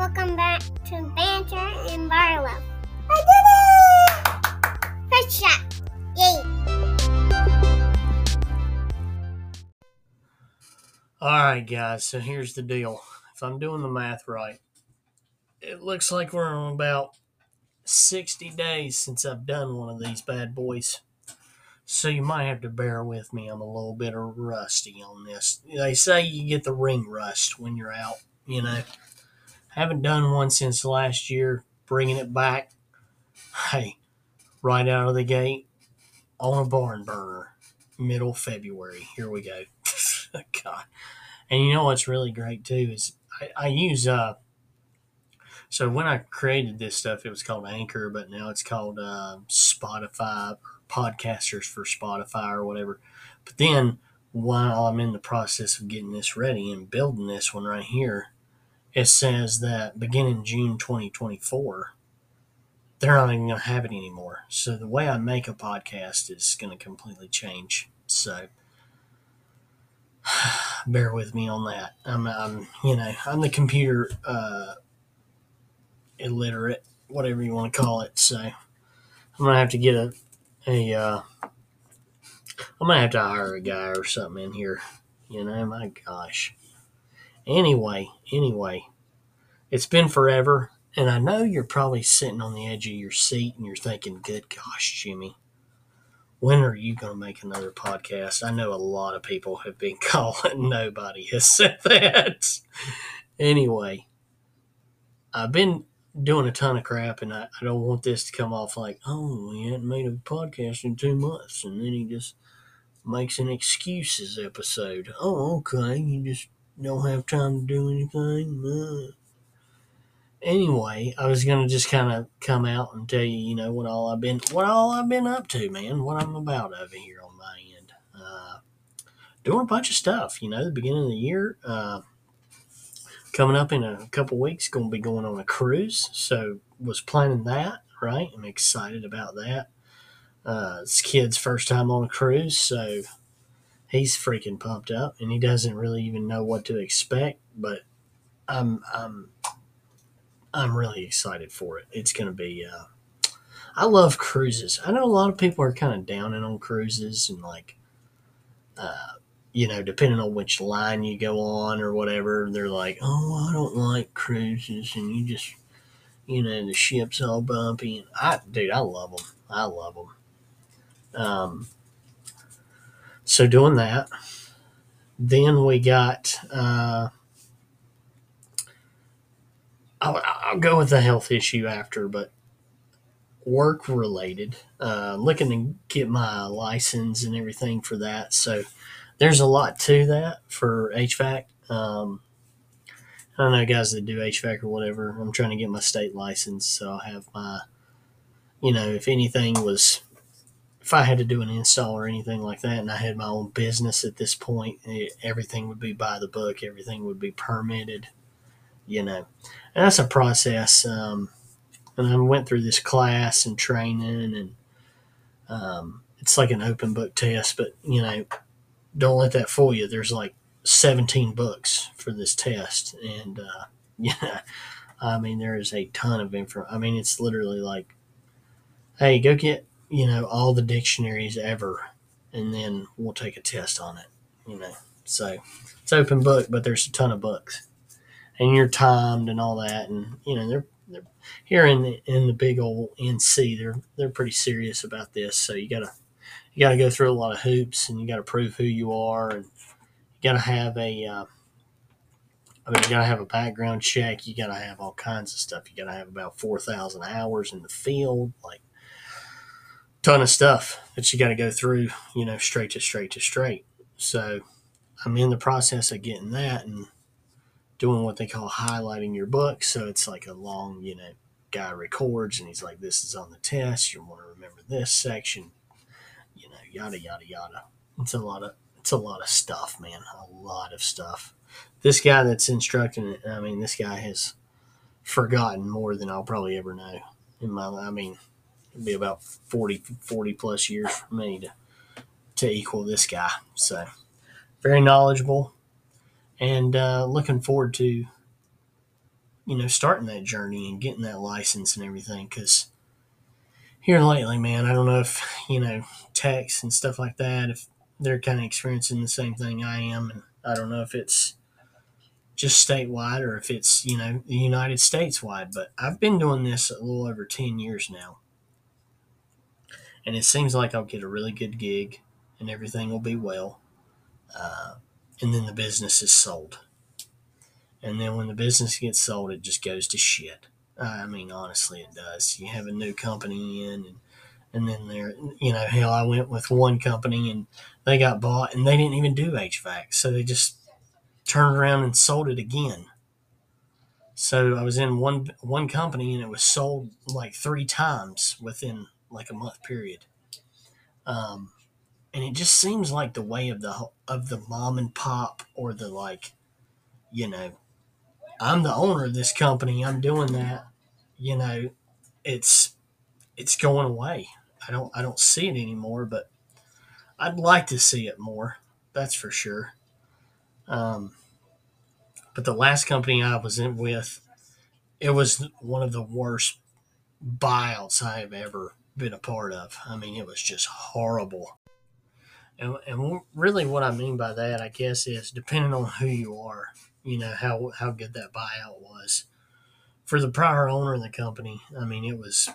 Welcome back to Banter and Barlow. I did it! First shot. Yay! All right, guys. So here's the deal. If I'm doing the math right, it looks like we're on about 60 days since I've done one of these bad boys. So you might have to bear with me. I'm a little bit rusty on this. They say you get the ring rust when you're out, you know. Haven't done one since last year. Bringing it back. Hey, right out of the gate on a barn burner, middle February. Here we go. God. And you know what's really great too is I, I use uh so when I created this stuff it was called Anchor, but now it's called uh, Spotify podcasters for Spotify or whatever. But then while I'm in the process of getting this ready and building this one right here, it says that beginning June 2024, they're not even going to have it anymore. So the way I make a podcast is going to completely change. So bear with me on that. I'm, I'm you know, I'm the computer uh, illiterate, whatever you want to call it. So I'm gonna have to get a a. Uh, I'm gonna have to hire a guy or something in here. You know, my gosh. Anyway, anyway, it's been forever, and I know you're probably sitting on the edge of your seat and you're thinking, "Good gosh, Jimmy." when are you going to make another podcast? I know a lot of people have been calling. Nobody has said that. anyway, I've been doing a ton of crap, and I, I don't want this to come off like, oh, he hadn't made a podcast in two months, and then he just makes an excuses episode. Oh, okay, you just don't have time to do anything. Anyway, I was gonna just kind of come out and tell you, you know, what all I've been, what all I've been up to, man, what I'm about over here on my end. Uh, doing a bunch of stuff, you know, the beginning of the year. Uh, coming up in a couple weeks, to be going on a cruise, so was planning that. Right, I'm excited about that. Uh, it's kid's first time on a cruise, so he's freaking pumped up, and he doesn't really even know what to expect. But I'm I'm I'm really excited for it. It's to be. Uh, I love cruises. I know a lot of people are kind of downing on cruises and like, uh, you know, depending on which line you go on or whatever, they're like, "Oh, I don't like cruises," and you just, you know, the ship's all bumpy. And I, dude, I love them. I love them. Um, so doing that, then we got. Uh, I'll, I'll go with the health issue after, but work related. Uh, looking to get my license and everything for that. So there's a lot to that for HVAC. Um, I don't know guys that do HVAC or whatever. I'm trying to get my state license, so I'll have my, you know, if anything was, if I had to do an install or anything like that, and I had my own business at this point, it, everything would be by the book. Everything would be permitted you know, and that's a process. Um, and I went through this class and training, and um, it's like an open book test. But you know, don't let that fool you. There's like 17 books for this test, and uh, yeah, I mean there is a ton of info. I mean it's literally like, hey, go get you know all the dictionaries ever, and then we'll take a test on it. You know, so it's open book, but there's a ton of books and you're timed and all that. And you know they're they're here in the in the big old NC. They're they're pretty serious about this. So you gotta you gotta go through a lot of hoops, and you gotta prove who you are, and you gotta have a. Uh, I mean, you gotta have a background check. You gotta have all kinds of stuff. You gotta have about four thousand hours in the field, like ton of stuff that you got to go through. You know, straight to straight to straight. So I'm in the process of getting that, and doing what they call highlighting your book. So it's like a long, you know, guy records and he's like, this is on the test. You want to remember this section, you know, yada, yada, yada. It's a lot of, it's a lot of stuff, man. A lot of stuff. This guy that's instructing it, I mean, this guy has forgotten more than I'll probably ever know in my, I mean, it'd be about 40, 40 plus years for me to, to equal this guy. So very knowledgeable, and uh, looking forward to you know, starting that journey and getting that license and everything. Because here lately, man, I don't know if, you know, techs and stuff like that, if they're kind of experiencing the same thing I am. And I don't know if it's just statewide or if it's, you know, the United States wide. But I've been doing this a little over 10 years now. And it seems like I'll get a really good gig and everything will be well. Uh, and then the business is sold. And then when the business gets sold, it just goes to shit. I mean, honestly, it does. You have a new company in, and and then there, you know, hell, I went with one company and they got bought, and they didn't even do HVAC, so they just turned around and sold it again. So I was in one one company, and it was sold like three times within like a month period. Um, and it just seems like the way of the of the mom and pop or the like, you know, I'm the owner of this company. I'm doing that. You know, it's it's going away. I don't I don't see it anymore, but I'd like to see it more. That's for sure. Um, but the last company I was in with, it was one of the worst buyouts I have ever been a part of. I mean, it was just horrible. And, and really, what I mean by that, I guess, is depending on who you are, you know, how, how good that buyout was. For the prior owner of the company, I mean, it was,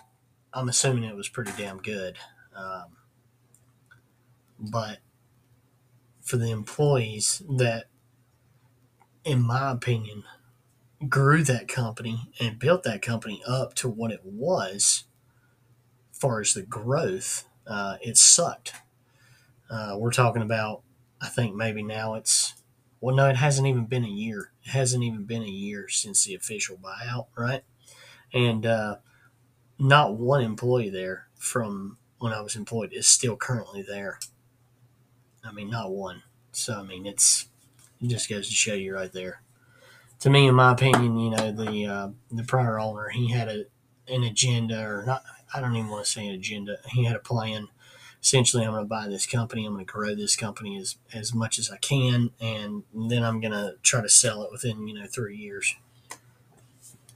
I'm assuming it was pretty damn good. Um, but for the employees that, in my opinion, grew that company and built that company up to what it was, as far as the growth, uh, it sucked. Uh, we're talking about, I think maybe now it's, well, no, it hasn't even been a year. It hasn't even been a year since the official buyout, right? And uh, not one employee there from when I was employed is still currently there. I mean, not one. So, I mean, it's, it just goes to show you right there. To me, in my opinion, you know, the uh, the prior owner, he had a an agenda, or not. I don't even want to say an agenda. He had a plan essentially I'm going to buy this company. I'm going to grow this company as, as much as I can. And then I'm going to try to sell it within, you know, three years.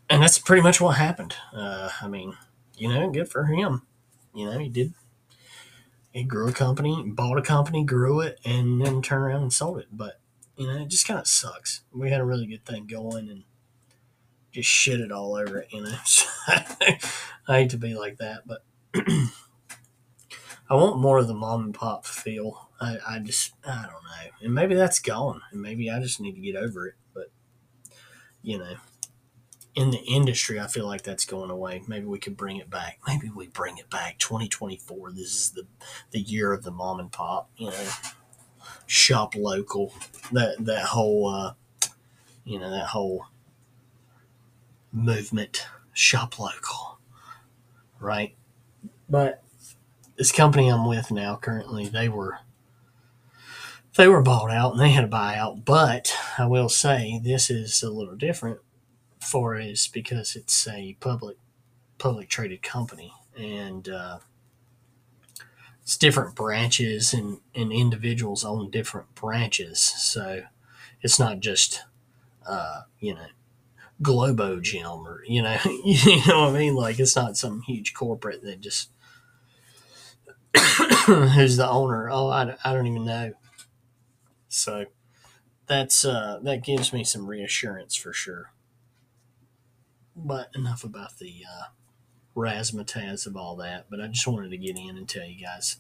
And that's pretty much what happened. Uh, I mean, you know, good for him. You know, he did. He grew a company, bought a company, grew it, and then turned around and sold it. But, you know, it just kind of sucks. We had a really good thing going and just shit it all over it, you know. I hate to be like that, but I want more of the mom and pop feel. I, I just, I don't know. And maybe that's gone. And maybe I just need to get over it. But, you know, in the industry, I feel like that's going away. Maybe we could bring it back. Maybe we bring it back. 2024. This is the, the year of the mom and pop, you know, shop local. That, that whole, uh, you know, that whole movement, shop local. Right. But, this company I'm with now currently, they were they were bought out and they had a buyout. But I will say this is a little different for us because it's a public public traded company and uh, it's different branches and, and individuals own different branches. So it's not just uh, you know Globo Gym or you know you know what I mean. Like it's not some huge corporate that just who's the owner. Oh, I, I don't even know. So that's uh, that gives me some reassurance for sure. But enough about the uh, razzmatazz of all that. But I just wanted to get in and tell you guys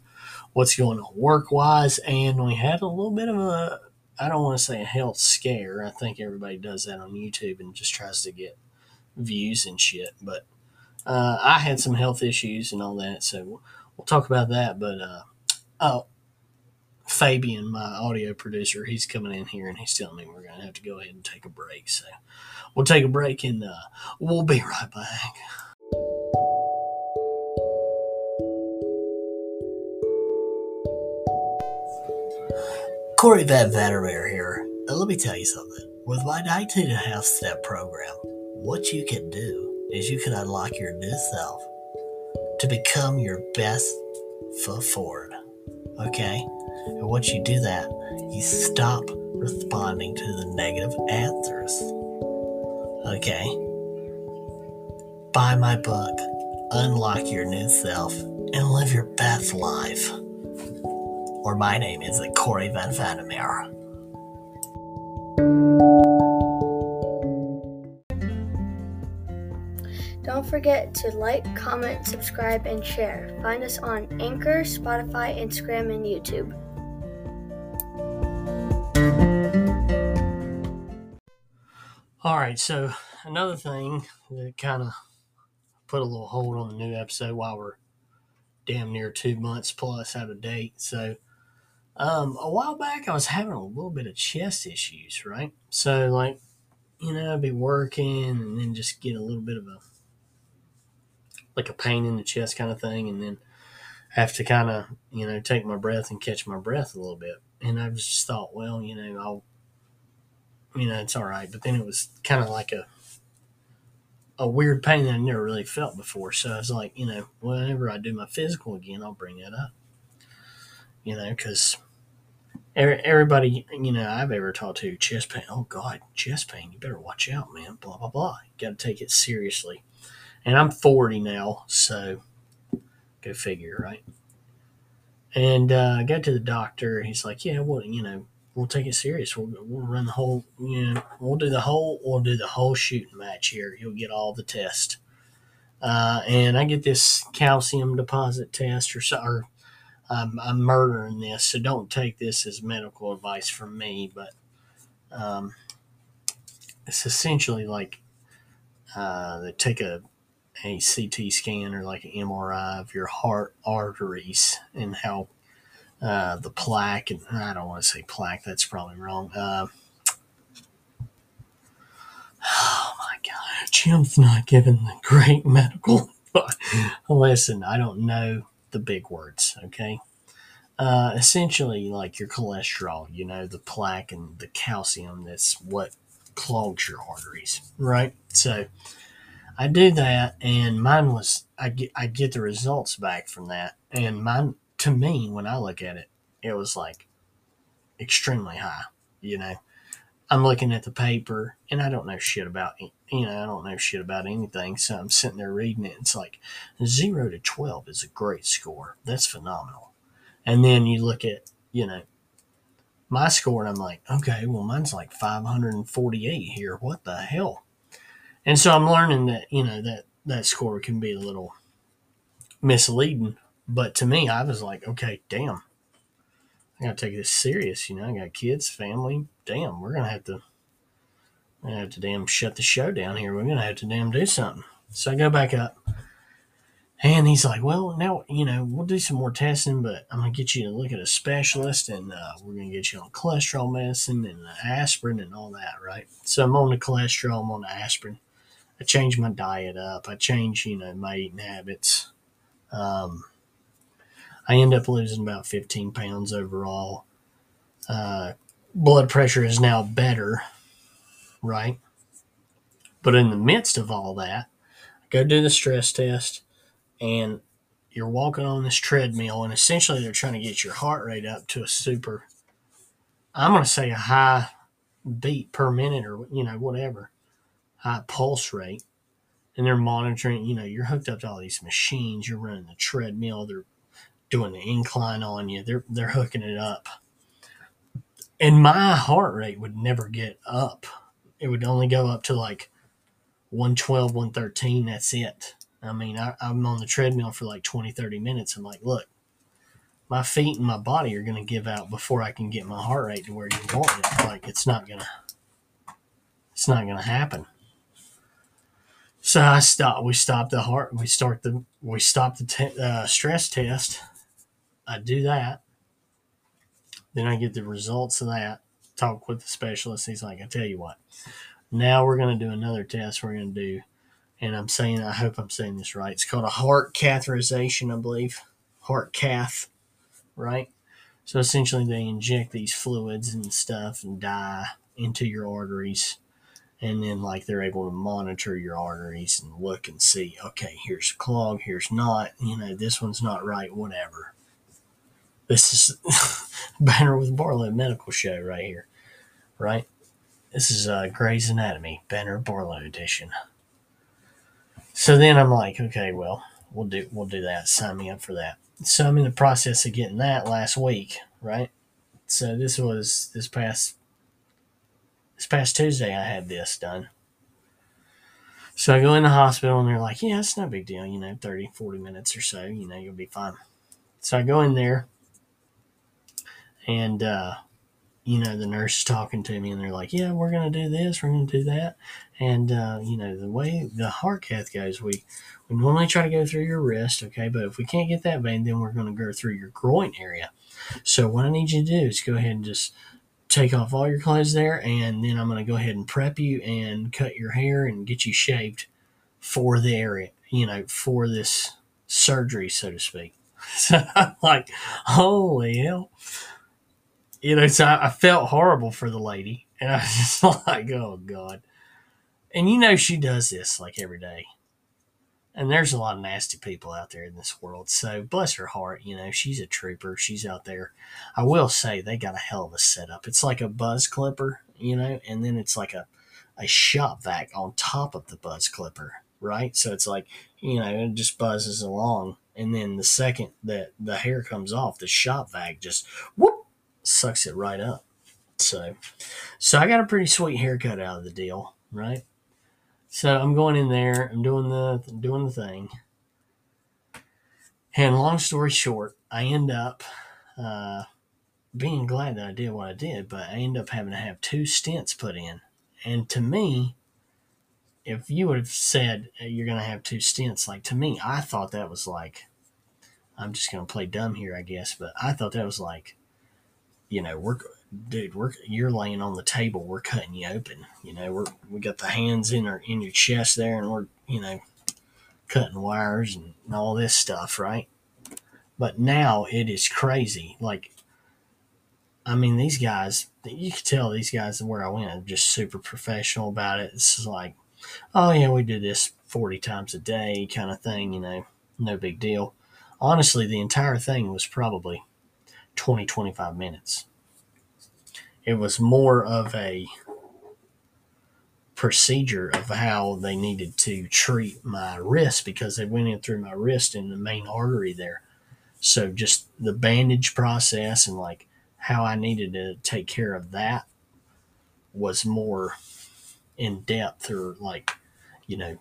what's going on work wise. And we had a little bit of a, I don't want to say a health scare. I think everybody does that on YouTube and just tries to get views and shit. But uh, I had some health issues and all that. So we'll talk about that. But uh, oh, Fabian, my audio producer, he's coming in here and he's telling me we're to have to go ahead and take a break. So we'll take a break and uh, we'll be right back. Corey Van Vandermeer here. Now, let me tell you something. With my 19 and a half step program, what you can do is you can unlock your new self to become your best foot forward. Okay? And once you do that, you stop responding to the negative answers. Okay? buy my book, Unlock Your New Self, and live your best life. Or my name is Corey Van Vandermeer. Don't forget to like, comment, subscribe, and share. Find us on Anchor, Spotify, Instagram, and YouTube. All right, so another thing that kind of put a little hold on the new episode while we're damn near two months plus out of date. So, um, a while back, I was having a little bit of chest issues, right? So, like, you know, I'd be working and then just get a little bit of a like a pain in the chest kind of thing, and then have to kind of you know take my breath and catch my breath a little bit. And I just thought, well, you know, I'll you know it's all right. But then it was kind of like a a weird pain that I never really felt before. So I was like, you know, whenever I do my physical again, I'll bring that up. You know, because everybody, you know, I've ever talked to chest pain. Oh God, chest pain. You better watch out, man. Blah blah blah. You got to take it seriously and I'm 40 now, so go figure, right? And uh, I got to the doctor. He's like, "Yeah, well, you know, we'll take it serious. We'll, we'll run the whole, you know, we'll do the whole, we'll do the whole shooting match here. You'll get all the tests." Uh, and I get this calcium deposit test, or, or I'm, murdering this, so don't take this as medical advice from me, but um, it's essentially like uh, they take a a CT scan or like an MRI of your heart arteries and how uh, the plaque and I don't want to say plaque, that's probably wrong. Uh, oh my God, Jim's not giving the great medical. Listen, I don't know the big words, okay? Uh, essentially, like your cholesterol, you know, the plaque and the calcium, that's what clogs your arteries, right? So, I do that, and mine was I get I get the results back from that, and mine to me when I look at it, it was like extremely high. You know, I'm looking at the paper, and I don't know shit about you know I don't know shit about anything, so I'm sitting there reading it. It's like zero to twelve is a great score. That's phenomenal. And then you look at you know my score, and I'm like, okay, well mine's like 548 here. What the hell? And so I'm learning that, you know, that that score can be a little misleading. But to me, I was like, okay, damn. I gotta take this serious, you know. I got kids, family. Damn, we're gonna have to I have to damn shut the show down here. We're gonna have to damn do something. So I go back up. And he's like, well, now, you know, we'll do some more testing, but I'm going to get you to look at a specialist and uh, we're going to get you on cholesterol medicine and aspirin and all that, right? So I'm on the cholesterol, I'm on the aspirin. I changed my diet up. I changed, you know, my eating habits. Um, I end up losing about 15 pounds overall. Uh, blood pressure is now better, right? But in the midst of all that, I go do the stress test, and you're walking on this treadmill, and essentially they're trying to get your heart rate up to a super, I'm going to say a high beat per minute or, you know, whatever high pulse rate and they're monitoring, you know, you're hooked up to all these machines, you're running the treadmill, they're doing the incline on you, they're they're hooking it up. And my heart rate would never get up. It would only go up to like 112, 113. That's it. I mean, I, I'm on the treadmill for like 20, 30 minutes. I'm like, look, my feet and my body are going to give out before I can get my heart rate to where you want it. Like, it's not going to, it's not going to happen. So I stop. We stop the heart. We start the. We stop the te- uh, stress test. I do that. Then I get the results of that. Talk with the specialist. He's like, I tell you what. Now we're going to do another test. We're going to do, and I'm saying, I hope I'm saying this right. It's called a heart catheterization, I believe. Heart cath, right? So essentially, they inject these fluids and stuff and dye into your arteries and then like they're able to monitor your arteries and look and see okay here's a clog here's not you know this one's not right whatever this is banter with barlow medical show right here right this is uh grey's anatomy banter barlow edition So then I'm like, okay, well, we'll do we'll do that. Sign me up for that. So I'm in the process of getting that last week, right? So this was this past this past Tuesday I had this done. So I go in the hospital and they're like, yeah, it's no big deal, you know, 30, 40 minutes or so, you know, you'll be fine. So I go in there and, uh, you know, the nurse is talking to me and they're like, yeah, we're going to do this, we're going to do that. And, uh, you know, the way the heart cath goes, we, we normally try to go through your wrist, okay, but if we can't get that vein, then we're going to go through your groin area. So what I need you to do is go ahead and just take off all your clothes there, and then I'm going to go ahead and prep you and cut your hair and get you shaved for the area, you know, for this surgery, so to speak. So like, holy hell. You know, so I, I felt horrible for the lady, and I was just like, oh, God. And you know, she does this like every day. And there's a lot of nasty people out there in this world. So bless her heart, you know, she's a trooper. She's out there. I will say they got a hell of a setup. It's like a buzz clipper, you know, and then it's like a, a shop vac on top of the buzz clipper, right? So it's like, you know, it just buzzes along. And then the second that the hair comes off, the shop vac just whoop sucks it right up. So so I got a pretty sweet haircut out of the deal, right? So I'm going in there. I'm doing the doing the thing. And long story short, I end up uh, being glad that I did what I did, but I end up having to have two stents put in. And to me, if you would have said you're going to have two stents, like to me, I thought that was like, I'm just going to play dumb here, I guess, but I thought that was like, you know, we're dude, we're you're laying on the table, we're cutting you open. You know, we're we got the hands in our in your chest there, and we're you know cutting wires and all this stuff, right? But now it is crazy. Like, I mean, these guys, you can tell these guys where I went are just super professional about it. It's like, oh yeah, we do this 40 times a day kind of thing, you know, no big deal. Honestly, the entire thing was probably 20, 25 minutes it was more of a procedure of how they needed to treat my wrist because they went in through my wrist in the main artery there. So just the bandage process and like how I needed to take care of that was more in depth or like, you know,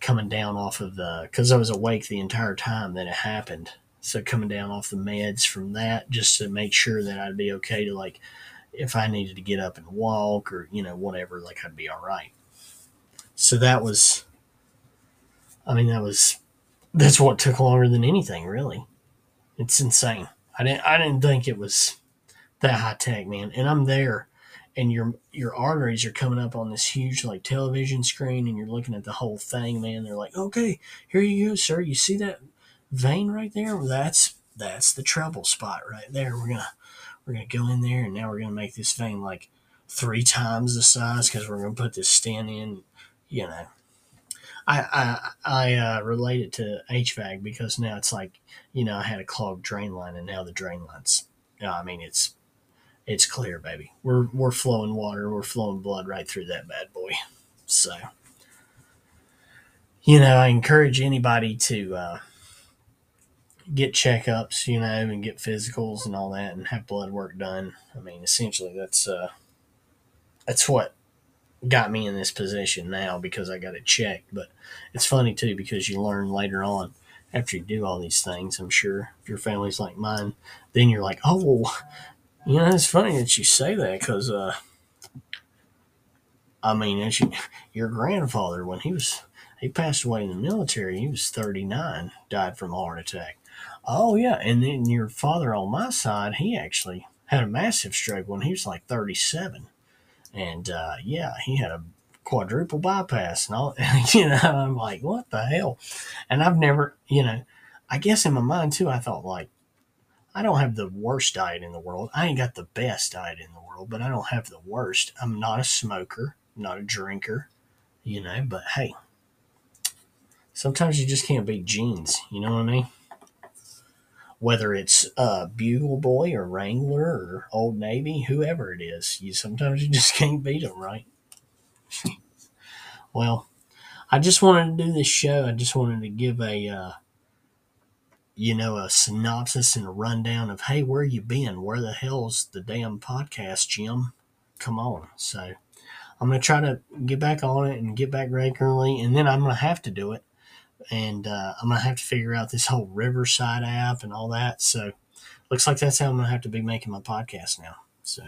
coming down off of the because I was awake the entire time that it happened. So coming down off the meds from that just to make sure that I'd be okay to like if I needed to get up and walk or, you know, whatever, like I'd be all right. So that was, I mean, that was, that's what took longer than anything, really. It's insane. I didn't, I didn't think it was that high tech, man. And I'm there and your, your arteries are coming up on this huge like television screen and you're looking at the whole thing, man. They're like, okay, here you go, sir. You see that vein right there? Well, that's, that's the trouble spot right there. We're to, we're to go in there and now we're to make this vein like three times the size because we're to put this stent in, you know. I I, I uh, relate it to HVAC because now it's like you know I had a clogged drain line and now the drain lines. I mean it's it's clear, baby. We're we're flowing water, we're flowing blood right through that bad boy. So you know I encourage anybody to uh, get checkups, you know, and get physicals and all that, and have blood work done. I mean, essentially, that's uh, that's what got me in this position now because I got it checked. But it's funny too because you learn later on after you do all these things. I'm sure if your family's like mine, then you're like, oh, you know, it's funny that you say that because, uh, I mean, as you, your grandfather when he was he passed away in the military, he was 39, died from a heart attack. Oh yeah, and then your father on my side, he actually had a massive stroke when he was like 37, and uh, yeah, he had a quadruple bypass and all. you know, I'm like, what the hell? And I've never, you know, I guess in my mind too, I thought like, I don't have the worst diet in the world. I ain't got the best diet in the world, but I don't have the worst. I'm not a smoker, not a drinker, you know. But hey, sometimes you just can't beat genes. You know what I mean? Whether it's uh, Bugle Boy or Wrangler or Old Navy, whoever it is, you sometimes you just can't beat them, right? well, I just wanted to do this show. I just wanted to give a, uh, you know, a synopsis and a rundown of, hey, where you been? Where the hell's the damn podcast, Jim? Come on. So I'm going to try to get back on it and get back regularly, and then I'm going to have to do it. And uh, I'm to have to figure out this whole Riverside app and all that. So looks like that's how I'm to have to be making my podcast now. So.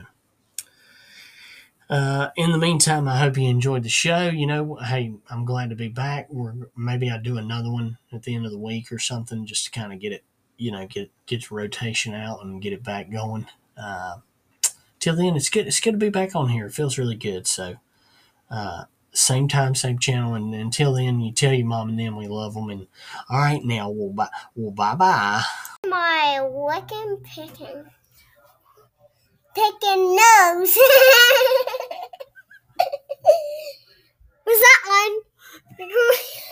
Uh, in the meantime, I hope you enjoyed the show. You know, hey, I'm glad to be back. We're, maybe I'll do another one at the end of the week or something just to kind of get it, you know, get get rotation out and get it back going. Uh, till then, it's good. It's good to be back on here. It feels really good. So, uh, same time, same channel. And until then, you tell your mom and them we love them. And all right, now we'll bye, well, bye bye. My licking picking, picking nose. Was that one?